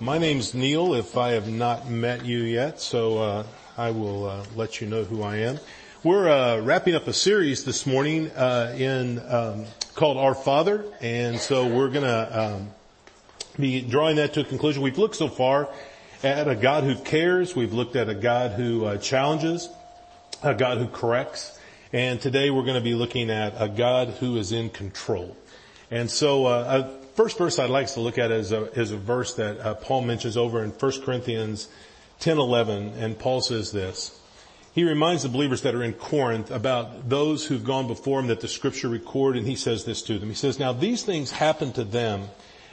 My name's Neil, if I have not met you yet, so uh, I will uh, let you know who I am. We're uh, wrapping up a series this morning uh, in um, called Our Father, and so we're going to um, be drawing that to a conclusion. We've looked so far at a God who cares. We've looked at a God who uh, challenges, a God who corrects, and today we're going to be looking at a God who is in control. And so, uh, first verse I'd like to look at is a, is a verse that uh, Paul mentions over in 1 Corinthians 10:11, and Paul says this. He reminds the believers that are in Corinth about those who've gone before him that the scripture record, and he says this to them. He says, now these things happened to them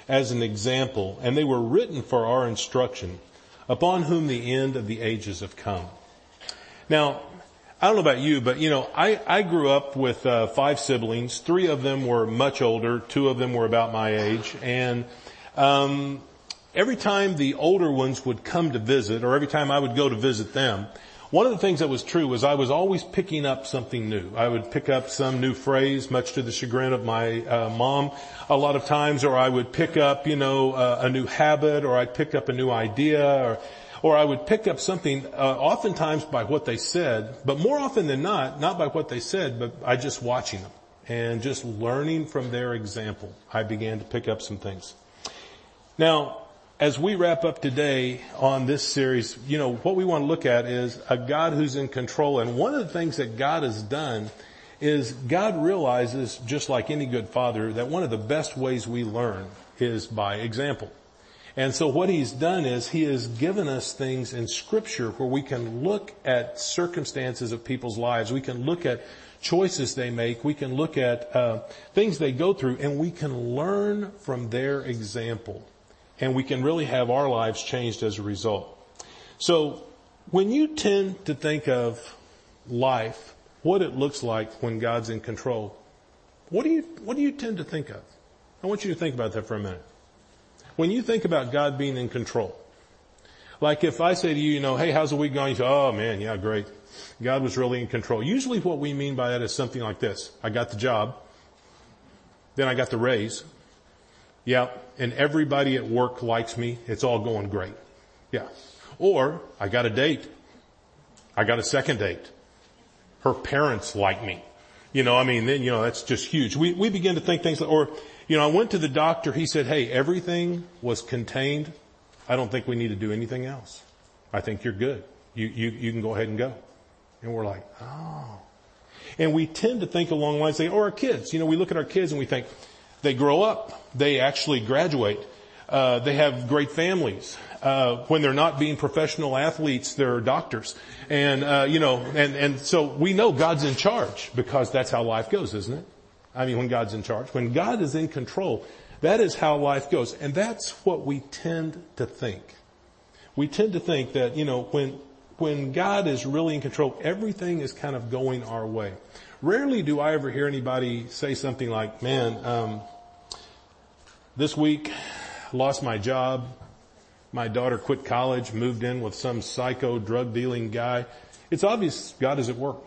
as an example, and they were written for our instruction, upon whom the end of the ages have come. Now, I don't know about you, but you know, I, I grew up with uh, five siblings. Three of them were much older. Two of them were about my age. And um, every time the older ones would come to visit, or every time I would go to visit them, one of the things that was true was I was always picking up something new. I would pick up some new phrase, much to the chagrin of my uh, mom, a lot of times, or I would pick up, you know, uh, a new habit, or I'd pick up a new idea, or or I would pick up something, uh, oftentimes by what they said, but more often than not, not by what they said, but by just watching them and just learning from their example. I began to pick up some things. Now, as we wrap up today on this series, you know, what we want to look at is a God who's in control. And one of the things that God has done is God realizes, just like any good father, that one of the best ways we learn is by example. And so what he's done is he has given us things in scripture where we can look at circumstances of people's lives. We can look at choices they make. We can look at uh, things they go through and we can learn from their example. And we can really have our lives changed as a result. So when you tend to think of life, what it looks like when God's in control, what do you, what do you tend to think of? I want you to think about that for a minute. When you think about God being in control, like if I say to you, you know, hey, how's the week going? You say, oh man, yeah, great. God was really in control. Usually what we mean by that is something like this. I got the job. Then I got the raise. Yeah. And everybody at work likes me. It's all going great. Yeah. Or I got a date. I got a second date. Her parents like me. You know, I mean, then, you know, that's just huge. We, we begin to think things, or you know, I went to the doctor. He said, hey, everything was contained. I don't think we need to do anything else. I think you're good. You, you, you can go ahead and go. And we're like, oh. And we tend to think along lines, say, oh, our kids, you know, we look at our kids and we think, they grow up, they actually graduate, uh, they have great families. Uh, when they're not being professional athletes, they're doctors, and uh, you know, and and so we know God's in charge because that's how life goes, isn't it? I mean, when God's in charge. When God is in control, that is how life goes. And that's what we tend to think. We tend to think that, you know, when, when God is really in control, everything is kind of going our way. Rarely do I ever hear anybody say something like, man, um, this week lost my job. My daughter quit college, moved in with some psycho drug dealing guy. It's obvious God is at work.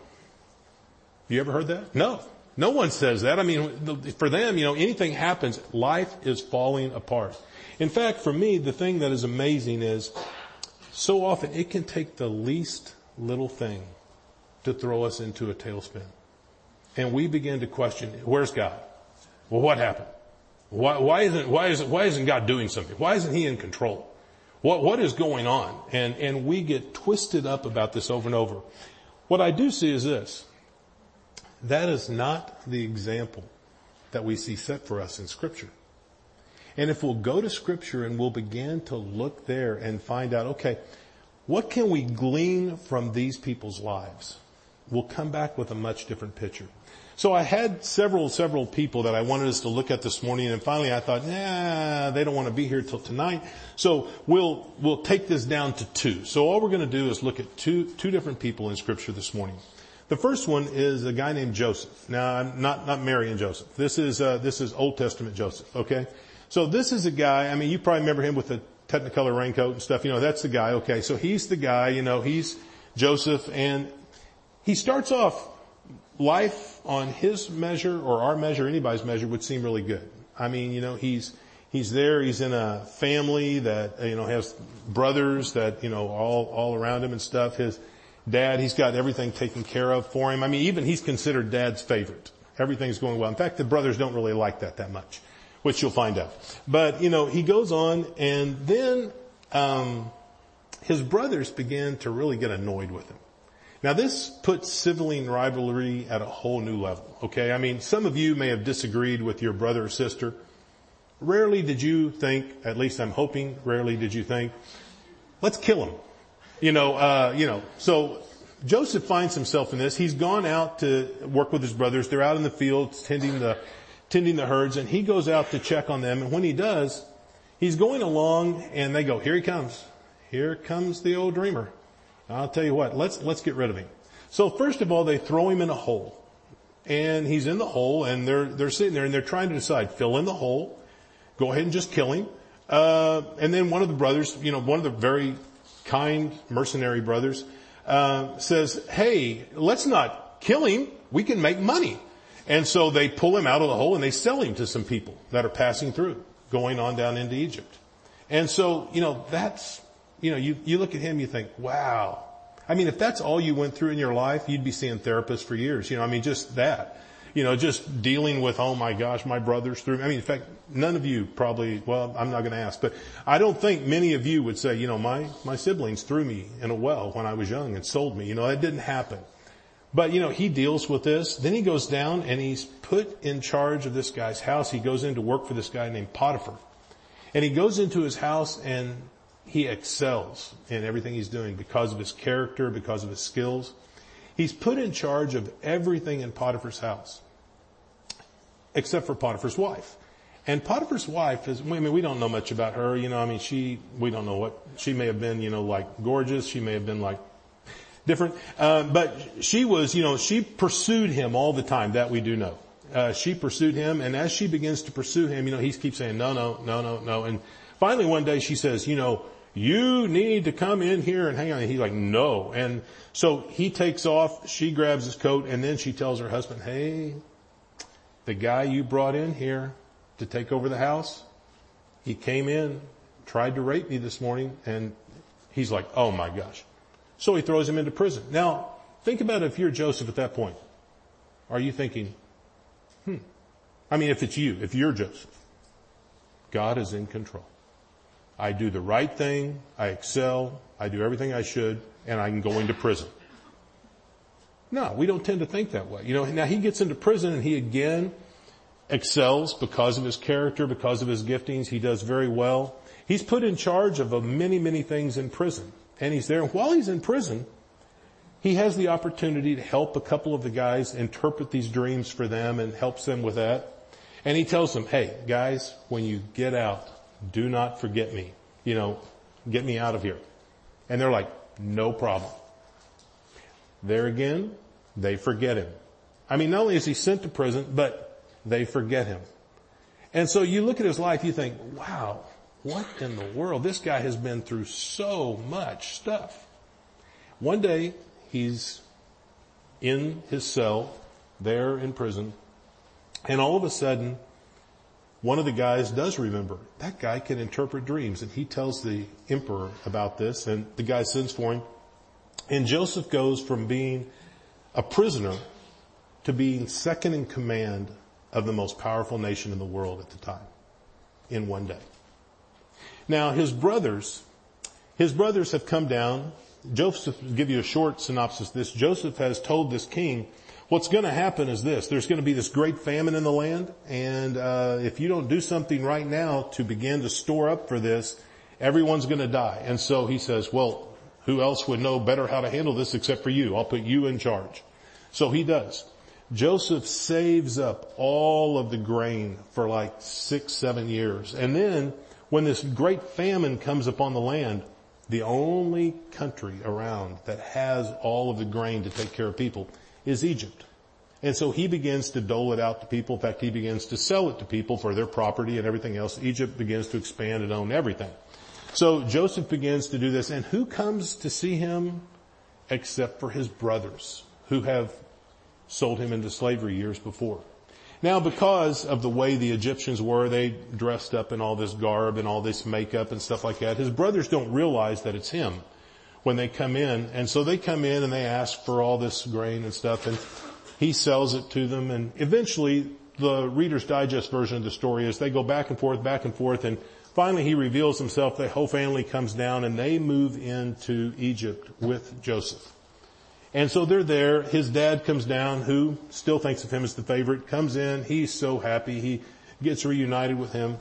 You ever heard that? No. No one says that. I mean, for them, you know, anything happens, life is falling apart. In fact, for me, the thing that is amazing is so often it can take the least little thing to throw us into a tailspin. And we begin to question, where's God? Well, what happened? Why, why isn't, why isn't, why isn't God doing something? Why isn't He in control? What, what is going on? And, and we get twisted up about this over and over. What I do see is this. That is not the example that we see set for us in scripture. And if we'll go to scripture and we'll begin to look there and find out, okay, what can we glean from these people's lives? We'll come back with a much different picture. So I had several, several people that I wanted us to look at this morning and finally I thought, nah, they don't want to be here till tonight. So we'll, we'll take this down to two. So all we're going to do is look at two, two different people in scripture this morning. The first one is a guy named Joseph. Now, not not Mary and Joseph. This is uh, this is Old Testament Joseph. Okay, so this is a guy. I mean, you probably remember him with the Technicolor raincoat and stuff. You know, that's the guy. Okay, so he's the guy. You know, he's Joseph, and he starts off life on his measure or our measure, anybody's measure, would seem really good. I mean, you know, he's He's there, he's in a family that, you know, has brothers that, you know, all, all around him and stuff. His dad, he's got everything taken care of for him. I mean, even he's considered dad's favorite. Everything's going well. In fact, the brothers don't really like that that much, which you'll find out. But, you know, he goes on and then, um, his brothers began to really get annoyed with him. Now this puts sibling rivalry at a whole new level, okay? I mean, some of you may have disagreed with your brother or sister. Rarely did you think, at least I'm hoping, rarely did you think, let's kill him. You know, uh, you know, so Joseph finds himself in this. He's gone out to work with his brothers. They're out in the fields tending the, tending the herds and he goes out to check on them. And when he does, he's going along and they go, here he comes. Here comes the old dreamer. I'll tell you what, let's, let's get rid of him. So first of all, they throw him in a hole. And he's in the hole and they're, they're sitting there and they're trying to decide, fill in the hole, go ahead and just kill him. Uh, and then one of the brothers, you know, one of the very kind mercenary brothers, uh, says, hey, let's not kill him. We can make money. And so they pull him out of the hole and they sell him to some people that are passing through, going on down into Egypt. And so, you know, that's you know, you, you look at him, you think, wow. I mean, if that's all you went through in your life, you'd be seeing therapists for years. You know, I mean, just that. You know, just dealing with, oh my gosh, my brother's through. I mean, in fact, none of you probably, well, I'm not going to ask, but I don't think many of you would say, you know, my, my siblings threw me in a well when I was young and sold me. You know, that didn't happen. But, you know, he deals with this. Then he goes down and he's put in charge of this guy's house. He goes in to work for this guy named Potiphar. And he goes into his house and he excels in everything he's doing because of his character, because of his skills. He's put in charge of everything in Potiphar's house, except for Potiphar's wife. And Potiphar's wife is, I mean, we don't know much about her, you know, I mean, she, we don't know what, she may have been, you know, like gorgeous, she may have been like different, uh, but she was, you know, she pursued him all the time, that we do know. Uh, she pursued him, and as she begins to pursue him, you know, he keeps saying, no, no, no, no, no, and finally one day she says, you know, you need to come in here and hang on. And he's like, no. And so he takes off, she grabs his coat, and then she tells her husband, hey, the guy you brought in here to take over the house, he came in, tried to rape me this morning, and he's like, oh my gosh. So he throws him into prison. Now, think about if you're Joseph at that point. Are you thinking, hmm, I mean, if it's you, if you're Joseph, God is in control. I do the right thing, I excel, I do everything I should, and I can go into prison. No, we don't tend to think that way. You know, now he gets into prison and he again excels because of his character, because of his giftings. He does very well. He's put in charge of many, many things in prison. And he's there. And while he's in prison, he has the opportunity to help a couple of the guys interpret these dreams for them and helps them with that. And he tells them, hey, guys, when you get out, do not forget me. You know, get me out of here. And they're like, no problem. There again, they forget him. I mean, not only is he sent to prison, but they forget him. And so you look at his life, you think, wow, what in the world? This guy has been through so much stuff. One day, he's in his cell, there in prison, and all of a sudden, one of the guys does remember. That guy can interpret dreams and he tells the emperor about this and the guy sends for him. And Joseph goes from being a prisoner to being second in command of the most powerful nation in the world at the time in one day. Now his brothers, his brothers have come down. Joseph, give you a short synopsis this. Joseph has told this king, What's going to happen is this. There's going to be this great famine in the land, and uh, if you don't do something right now to begin to store up for this, everyone's going to die. And so he says, well, who else would know better how to handle this except for you? I'll put you in charge. So he does. Joseph saves up all of the grain for like six, seven years. And then when this great famine comes upon the land, the only country around that has all of the grain to take care of people is Egypt. And so he begins to dole it out to people. In fact, he begins to sell it to people for their property and everything else. Egypt begins to expand and own everything. So Joseph begins to do this and who comes to see him except for his brothers who have sold him into slavery years before. Now because of the way the Egyptians were, they dressed up in all this garb and all this makeup and stuff like that. His brothers don't realize that it's him when they come in. And so they come in and they ask for all this grain and stuff and he sells it to them and eventually the Reader's Digest version of the story is they go back and forth, back and forth and finally he reveals himself. The whole family comes down and they move into Egypt with Joseph. And so they're there. His dad comes down, who still thinks of him as the favorite, comes in. He's so happy. He gets reunited with him.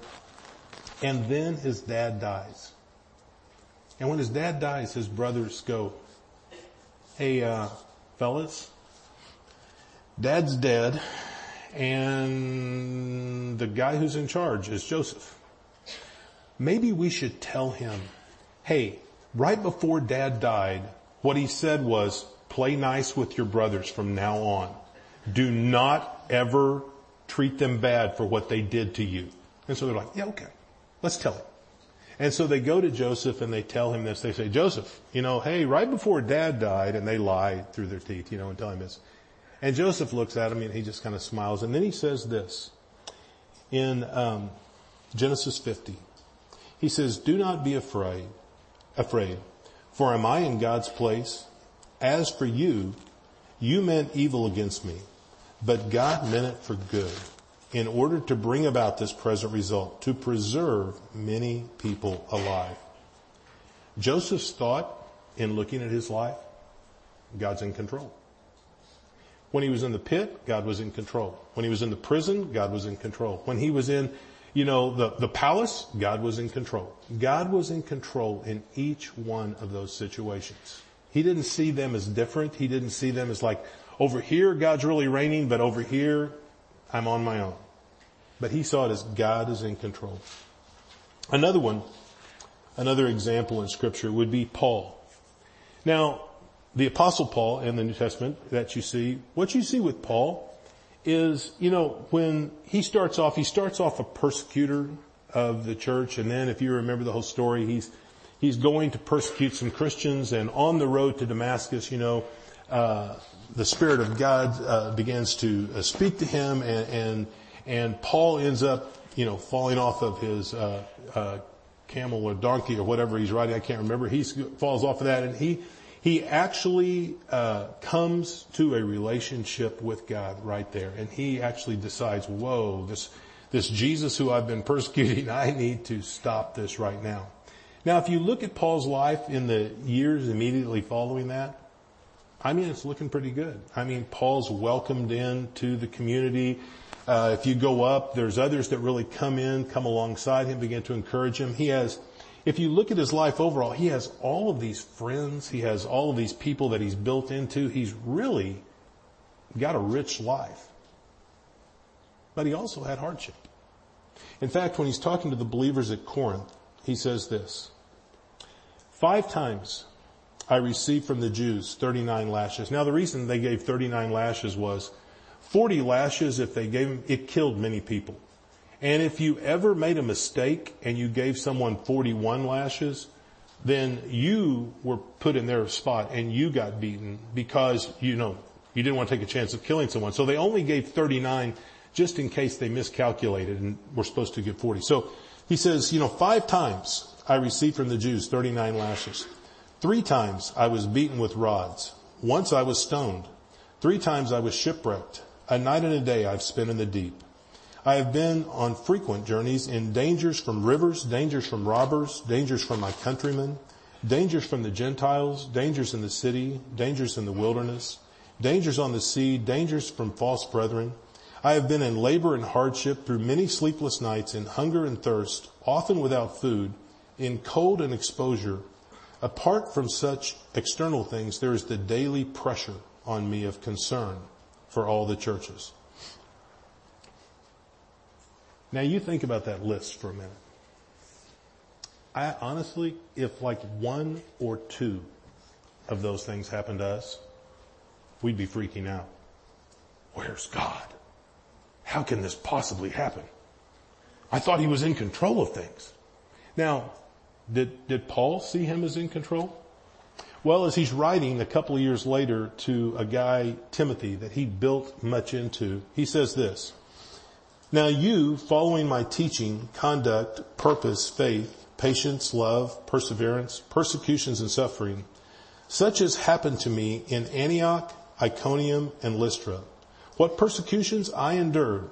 And then his dad dies. And when his dad dies, his brothers go, hey, uh, fellas, dad's dead and the guy who's in charge is Joseph. Maybe we should tell him, hey, right before dad died, what he said was, play nice with your brothers from now on. Do not ever treat them bad for what they did to you. And so they're like, yeah, okay, let's tell him. And so they go to Joseph and they tell him this. They say, Joseph, you know, hey, right before dad died, and they lie through their teeth, you know, and tell him this. And Joseph looks at him and he just kind of smiles. And then he says this in um, Genesis 50. He says, do not be afraid, afraid, for am I in God's place? As for you, you meant evil against me, but God meant it for good in order to bring about this present result, to preserve many people alive. Joseph's thought in looking at his life, God's in control. When he was in the pit, God was in control. When he was in the prison, God was in control. When he was in, you know, the, the palace, God was in control. God was in control in each one of those situations. He didn't see them as different. He didn't see them as like, over here God's really reigning, but over here I'm on my own. But he saw it as God is in control. Another one, another example in scripture would be Paul. Now, the apostle Paul in the New Testament that you see, what you see with Paul is, you know, when he starts off, he starts off a persecutor of the church and then if you remember the whole story, he's he's going to persecute some Christians and on the road to Damascus, you know, uh, the Spirit of God uh, begins to uh, speak to him and, and, and Paul ends up, you know, falling off of his uh, uh, camel or donkey or whatever he's riding. I can't remember. He falls off of that and he he actually uh, comes to a relationship with God right there, and he actually decides, "Whoa, this this Jesus who I've been persecuting, I need to stop this right now." Now, if you look at Paul's life in the years immediately following that, I mean, it's looking pretty good. I mean, Paul's welcomed in to the community. Uh, if you go up, there's others that really come in, come alongside him, begin to encourage him. He has, if you look at his life overall, he has all of these friends. He has all of these people that he's built into. He's really got a rich life. But he also had hardship. In fact, when he's talking to the believers at Corinth, he says this, Five times I received from the Jews 39 lashes. Now the reason they gave 39 lashes was 40 lashes if they gave them, it killed many people. And if you ever made a mistake and you gave someone 41 lashes, then you were put in their spot and you got beaten because, you know, you didn't want to take a chance of killing someone. So they only gave 39 just in case they miscalculated and were supposed to give 40. So he says, you know, five times I received from the Jews 39 lashes. Three times I was beaten with rods. Once I was stoned. Three times I was shipwrecked. A night and a day I've spent in the deep. I have been on frequent journeys in dangers from rivers, dangers from robbers, dangers from my countrymen, dangers from the Gentiles, dangers in the city, dangers in the wilderness, dangers on the sea, dangers from false brethren. I have been in labor and hardship through many sleepless nights in hunger and thirst, often without food, in cold and exposure, apart from such external things, there is the daily pressure on me of concern for all the churches. Now you think about that list for a minute. I honestly, if like one or two of those things happened to us, we'd be freaking out. Where's God? How can this possibly happen? I thought he was in control of things. Now, did, did Paul see him as in control? Well, as he's writing a couple of years later to a guy, Timothy, that he built much into, he says this, Now you, following my teaching, conduct, purpose, faith, patience, love, perseverance, persecutions and suffering, such as happened to me in Antioch, Iconium, and Lystra. What persecutions I endured,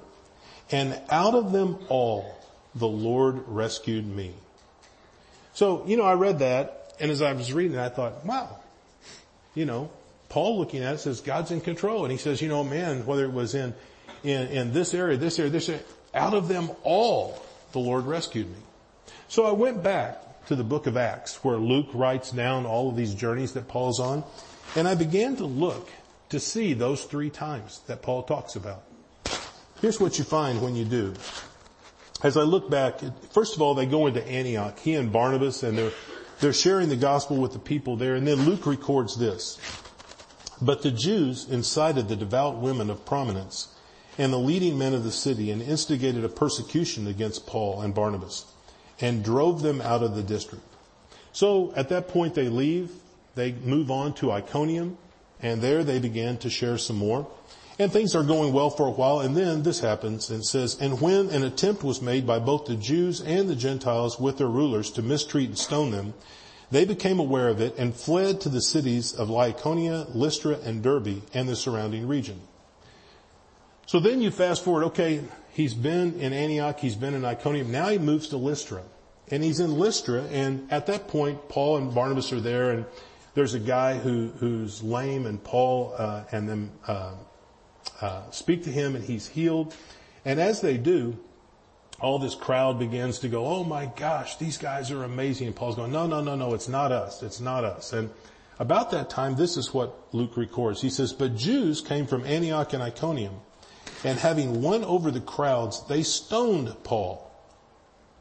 and out of them all the Lord rescued me. So, you know, I read that, and as I was reading it, I thought, wow, you know, Paul looking at it says God's in control, and he says, you know, man, whether it was in, in, in this area, this area, this area, out of them all the Lord rescued me. So I went back to the book of Acts where Luke writes down all of these journeys that Paul's on, and I began to look to see those three times that Paul talks about. Here's what you find when you do. As I look back, first of all, they go into Antioch, he and Barnabas, and they're, they're sharing the gospel with the people there, and then Luke records this. But the Jews incited the devout women of prominence and the leading men of the city and instigated a persecution against Paul and Barnabas and drove them out of the district. So at that point they leave, they move on to Iconium, and there they began to share some more. And things are going well for a while, and then this happens and says, and when an attempt was made by both the Jews and the Gentiles with their rulers to mistreat and stone them, they became aware of it and fled to the cities of Lycaonia, Lystra, and Derbe and the surrounding region. So then you fast forward, okay, he's been in Antioch, he's been in Iconium, now he moves to Lystra. And he's in Lystra, and at that point, Paul and Barnabas are there, and there's a guy who, who's lame, and Paul uh, and them uh, uh, speak to him, and he's healed. And as they do, all this crowd begins to go, oh my gosh, these guys are amazing. And Paul's going, no, no, no, no, it's not us. It's not us. And about that time, this is what Luke records. He says, but Jews came from Antioch and Iconium, and having won over the crowds, they stoned Paul.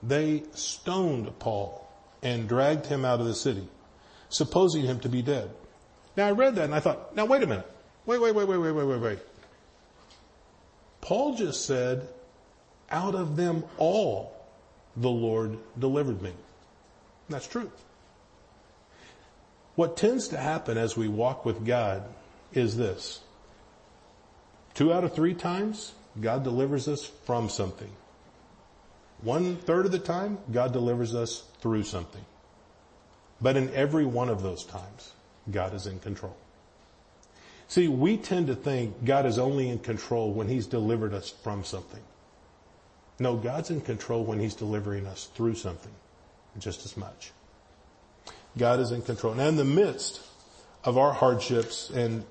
They stoned Paul and dragged him out of the city, supposing him to be dead. Now I read that and I thought, now wait a minute. Wait, wait, wait, wait, wait, wait, wait, wait. Paul just said, out of them all the Lord delivered me. That's true. What tends to happen as we walk with God is this. Two out of three times, God delivers us from something. One third of the time, God delivers us through something. But in every one of those times, God is in control. See, we tend to think God is only in control when He's delivered us from something. No, God's in control when He's delivering us through something, just as much. God is in control. Now in the midst of our hardships and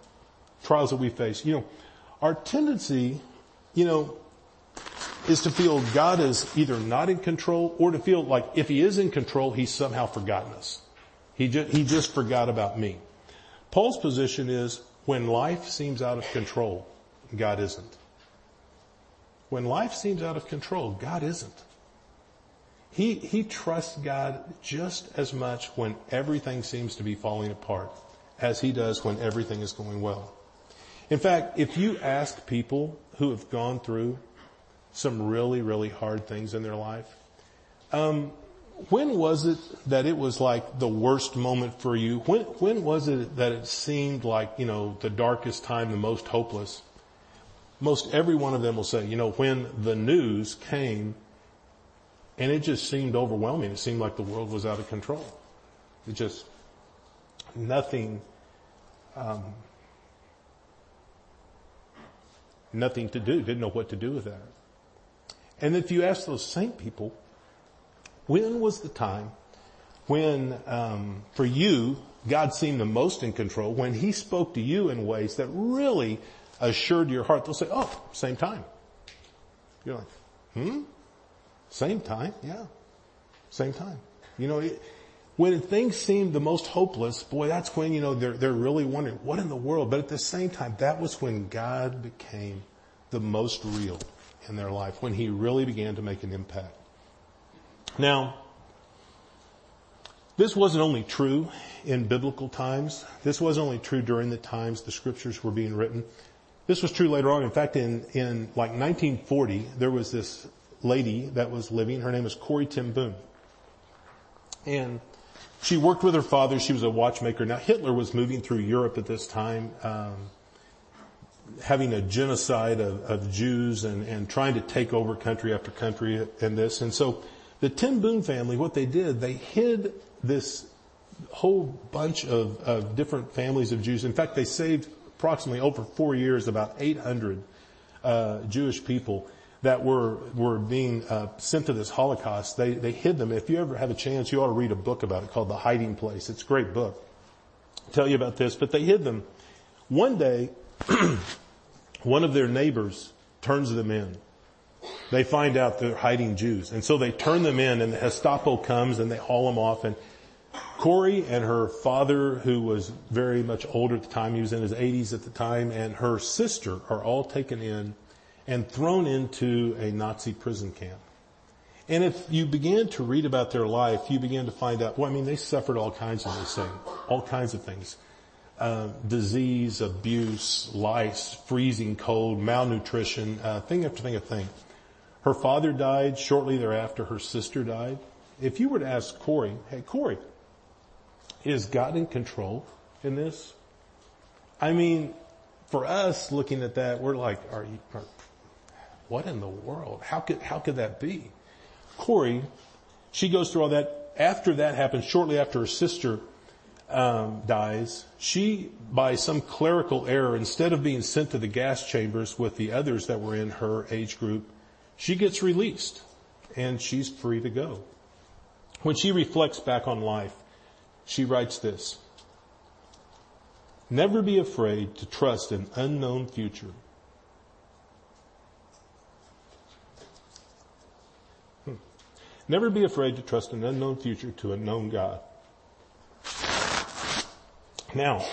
trials that we face, you know, our tendency, you know, is to feel God is either not in control or to feel like if He is in control, He's somehow forgotten us. He just, he just forgot about me. Paul's position is when life seems out of control, God isn't. When life seems out of control, God isn't. He, he trusts God just as much when everything seems to be falling apart as he does when everything is going well. In fact, if you ask people who have gone through some really, really hard things in their life, um, when was it that it was like the worst moment for you? When, when was it that it seemed like, you know, the darkest time, the most hopeless? Most every one of them will say, you know, when the news came and it just seemed overwhelming. It seemed like the world was out of control. It just, nothing, um, nothing to do, didn't know what to do with that. And if you ask those same people, when was the time when, um, for you, God seemed the most in control, when He spoke to you in ways that really assured your heart? They'll say, oh, same time. You're like, hmm? Same time? Yeah. Same time. You know, it, when things seem the most hopeless, boy, that's when, you know, they're, they're really wondering, what in the world? But at the same time, that was when God became the most real in their life, when He really began to make an impact. Now, this wasn't only true in biblical times. This wasn't only true during the times the scriptures were being written. This was true later on. In fact, in, in like 1940, there was this lady that was living. Her name was Corrie ten Boom. And she worked with her father. She was a watchmaker. Now Hitler was moving through Europe at this time. Um, having a genocide of, of Jews and, and trying to take over country after country and this. And so the ten Boom family, what they did, they hid this whole bunch of, of different families of Jews. In fact, they saved approximately over four years about 800 uh, Jewish people that were were being uh, sent to this Holocaust. They they hid them. If you ever have a chance, you ought to read a book about it called The Hiding Place. It's a great book. I'll tell you about this, but they hid them. One day, one of their neighbors turns them in. They find out they're hiding Jews, and so they turn them in, and the Gestapo comes and they haul them off. And Corrie and her father, who was very much older at the time, he was in his 80s at the time, and her sister are all taken in and thrown into a Nazi prison camp. And if you began to read about their life, you began to find out, well, I mean, they suffered all kinds of things, all kinds of things. Uh, disease, abuse, lice, freezing cold, malnutrition, uh, thing after thing after thing. Her father died shortly thereafter. Her sister died. If you were to ask Corrie, hey, Corrie, is God in control in this? I mean, for us looking at that, we're like, are you, are, what in the world? How could, how could that be? Corrie, she goes through all that. After that happens, shortly after her sister um, dies, she, by some clerical error, instead of being sent to the gas chambers with the others that were in her age group, she gets released and she's free to go. When she reflects back on life, she writes this, Never be afraid to trust an unknown future hmm. Never be afraid to trust an unknown future to a known God. Now,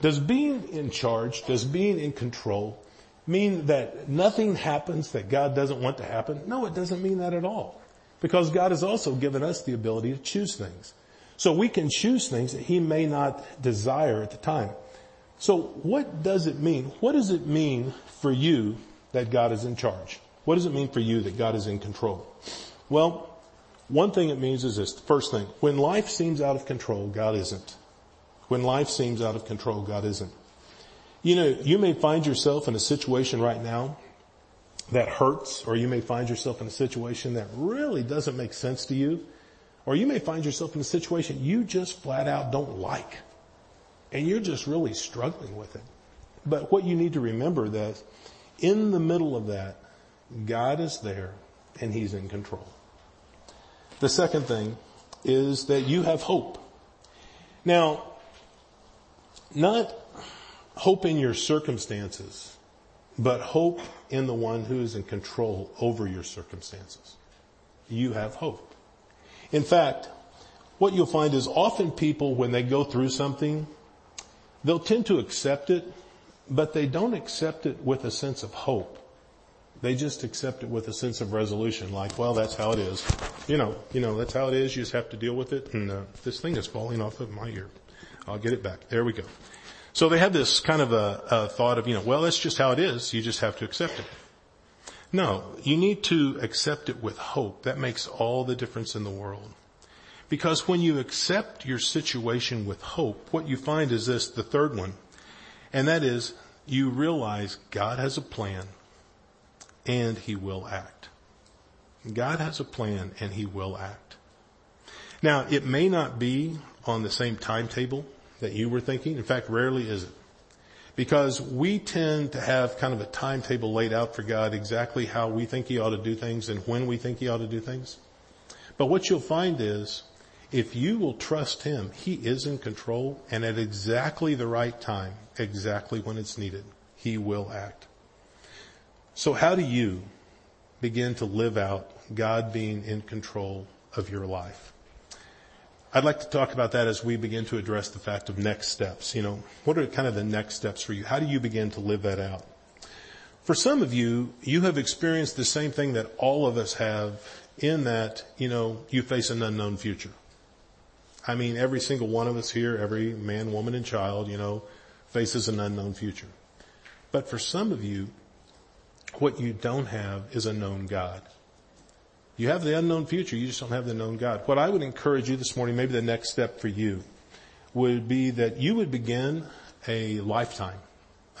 does being in charge, does being in control mean that nothing happens that God doesn't want to happen? No, it doesn't mean that at all. Because God has also given us the ability to choose things. So we can choose things that He may not desire at the time. So what does it mean? What does it mean for you that God is in charge? What does it mean for you that God is in control? Well, one thing it means is this. The first thing, when life seems out of control, God isn't. When life seems out of control, God isn't. You know, you may find yourself in a situation right now that hurts, or you may find yourself in a situation that really doesn't make sense to you, or you may find yourself in a situation you just flat out don't like, and you're just really struggling with it. But what you need to remember that in the middle of that, God is there and He's in control. The second thing is that you have hope. Now, not hope in your circumstances, but hope in the one who is in control over your circumstances. You have hope. In fact, what you'll find is often people, when they go through something, they'll tend to accept it, but they don't accept it with a sense of hope. They just accept it with a sense of resolution, like, well, that's how it is. You know, you know, that's how it is. You just have to deal with it. And uh, this thing is falling off of my ear. I'll get it back. There we go. So they have this kind of a, a thought of, you know, well, that's just how it is. You just have to accept it. No, you need to accept it with hope. That makes all the difference in the world. Because when you accept your situation with hope, what you find is this, the third one, and that is you realize God has a plan and he will act. God has a plan and he will act. Now, it may not be on the same timetable that you were thinking. In fact, rarely is it. Because we tend to have kind of a timetable laid out for God exactly how we think he ought to do things and when we think he ought to do things. But what you'll find is if you will trust him, he is in control and at exactly the right time, exactly when it's needed, he will act. So how do you begin to live out God being in control of your life? I'd like to talk about that as we begin to address the fact of next steps. You know, what are kind of the next steps for you? How do you begin to live that out? For some of you, you have experienced the same thing that all of us have in that, you know, you face an unknown future. I mean, every single one of us here, every man, woman, and child, you know, faces an unknown future. But for some of you, what you don't have is a known God. You have the unknown future, you just don't have the known God. What I would encourage you this morning, maybe the next step for you, would be that you would begin a lifetime,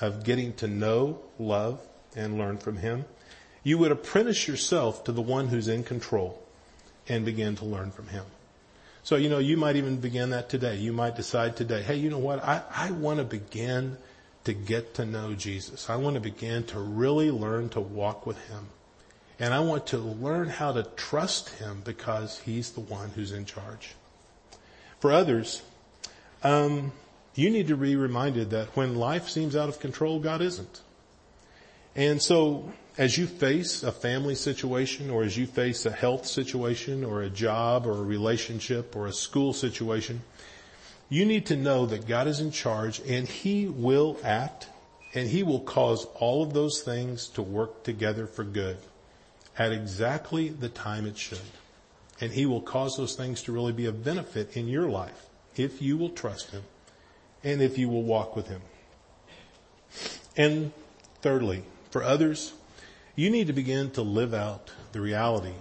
of getting to know, love, and learn from Him, you would apprentice yourself to the one who's in control and begin to learn from Him. So, you know, you might even begin that today. You might decide today, hey, you know what? I, I want to begin to get to know Jesus. I want to begin to really learn to walk with Him. And I want to learn how to trust Him because He's the one who's in charge. For others, um, you need to be reminded that when life seems out of control, God isn't. And so as you face a family situation or as you face a health situation or a job or a relationship or a school situation, you need to know that God is in charge and He will act and He will cause all of those things to work together for good at exactly the time it should. And He will cause those things to really be a benefit in your life if you will trust Him and if you will walk with Him. And thirdly, for others, you need to begin to live out the reality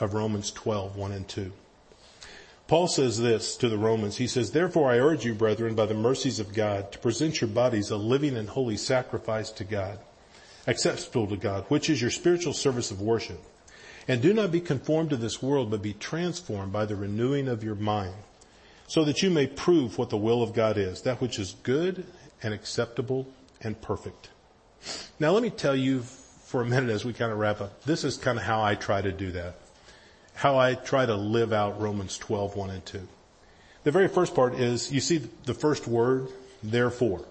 of Romans 12, 1 and 2. Paul says this to the Romans. He says, therefore I urge you, brethren, by the mercies of God, to present your bodies a living and holy sacrifice to God, acceptable to God, which is your spiritual service of worship. And do not be conformed to this world, but be transformed by the renewing of your mind, so that you may prove what the will of God is, that which is good and acceptable and perfect. Now let me tell you for a minute as we kind of wrap up. This is kind of how I try to do that. How I try to live out Romans 12, 1 and 2. The very first part is you see the first word, therefore.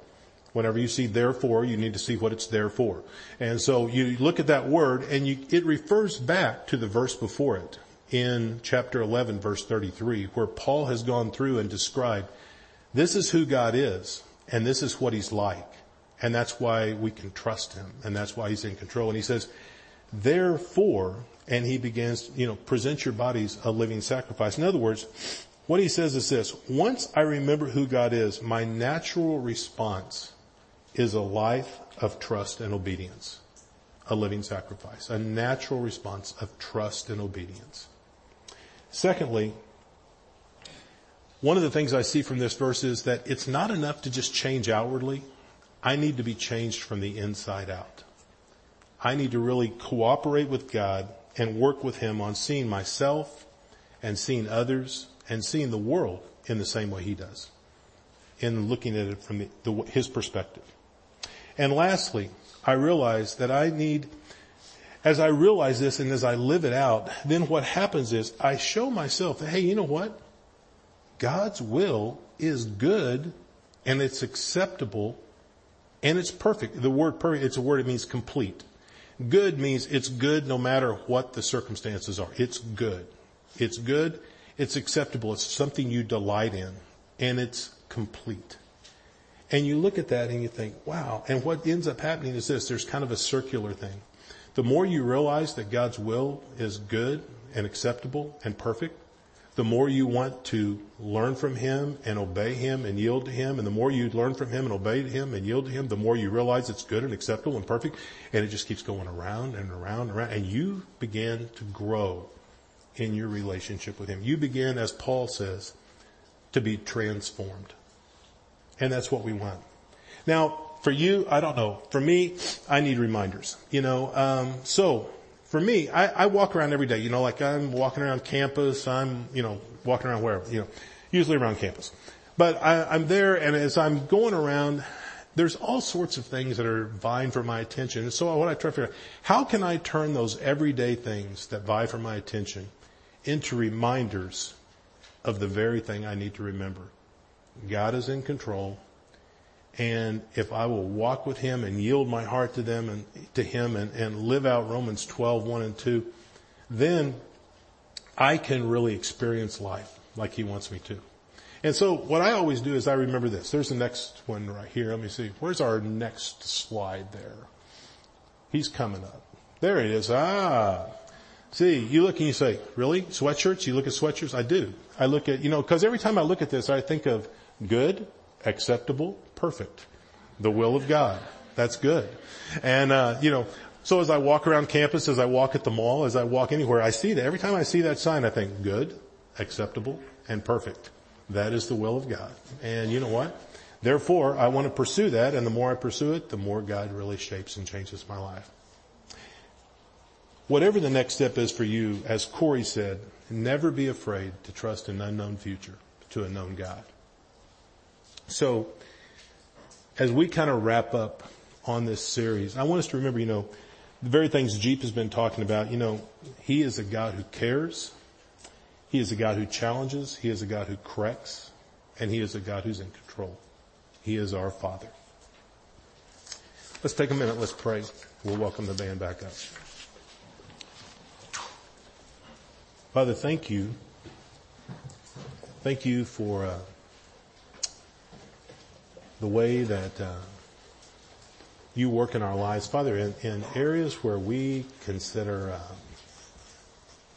Whenever you see therefore, you need to see what it's there for. And so you look at that word and you, it refers back to the verse before it in chapter 11 verse 33 where Paul has gone through and described this is who God is and this is what he's like. And that's why we can trust him. And that's why he's in control. And he says, therefore, and he begins, you know, present your bodies a living sacrifice. In other words, what he says is this, once I remember who God is, my natural response is a life of trust and obedience. A living sacrifice. A natural response of trust and obedience. Secondly, one of the things I see from this verse is that it's not enough to just change outwardly. I need to be changed from the inside out. I need to really cooperate with God and work with Him on seeing myself and seeing others and seeing the world in the same way He does. In looking at it from the, the, His perspective. And lastly, I realize that I need, as I realize this and as I live it out, then what happens is I show myself that, hey, you know what? God's will is good and it's acceptable and it's perfect. The word perfect, it's a word, it means complete. Good means it's good no matter what the circumstances are. It's good. It's good. It's acceptable. It's something you delight in and it's complete. And you look at that and you think, wow. And what ends up happening is this, there's kind of a circular thing. The more you realize that God's will is good and acceptable and perfect, the more you want to learn from Him and obey Him and yield to Him, and the more you learn from Him and obey Him and yield to Him, the more you realize it's good and acceptable and perfect, and it just keeps going around and around and around, and you begin to grow in your relationship with Him. You begin, as Paul says, to be transformed. And that's what we want. Now, for you, I don't know. For me, I need reminders. You know, um, so for me, I, I walk around every day, you know, like I'm walking around campus, I'm, you know, walking around wherever, you know, usually around campus. But I, I'm there and as I'm going around, there's all sorts of things that are vying for my attention. And so what I try to figure out, how can I turn those everyday things that vie for my attention into reminders of the very thing I need to remember? God is in control. And if I will walk with Him and yield my heart to them and to Him and, and live out Romans 12, 1 and 2, then I can really experience life like He wants me to. And so what I always do is I remember this. There's the next one right here. Let me see. Where's our next slide there? He's coming up. There it is. Ah. See, you look and you say, really? Sweatshirts? You look at sweatshirts? I do. I look at, you know, cause every time I look at this, I think of good, acceptable, perfect. The will of God. That's good. And, uh, you know, so as I walk around campus, as I walk at the mall, as I walk anywhere, I see that. Every time I see that sign, I think good, acceptable, and perfect. That is the will of God. And you know what? Therefore, I want to pursue that, and the more I pursue it, the more God really shapes and changes my life. Whatever the next step is for you, as Corrie said, never be afraid to trust an unknown future to a known God. So, as we kind of wrap up on this series, I want us to remember, you know, the very things Jeep has been talking about, you know, he is a God who cares. He is a God who challenges. He is a God who corrects. And he is a God who's in control. He is our Father. Let's take a minute. Let's pray. We'll welcome the band back up. Father, thank you. Thank you for uh, the way that uh, you work in our lives, Father, in, in areas where we consider uh,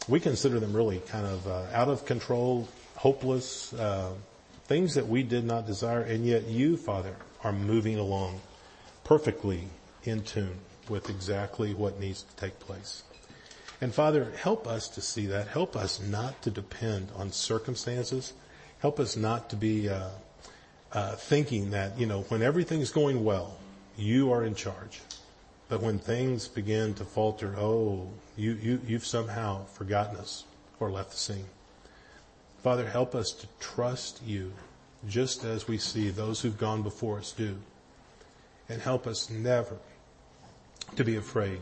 we consider them really kind of uh, out of control, hopeless, uh, things that we did not desire, and yet you, Father, are moving along perfectly in tune with exactly what needs to take place. And Father, help us to see that. Help us not to depend on circumstances. Help us not to be uh, uh, thinking that you know when everything's going well, you are in charge. But when things begin to falter, oh, you, you, you've somehow forgotten us or left the scene. Father, help us to trust you just as we see those who've gone before us do. And help us never to be afraid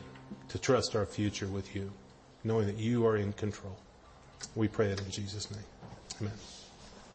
to trust our future with you, knowing that you are in control. We pray it in Jesus' name. Amen.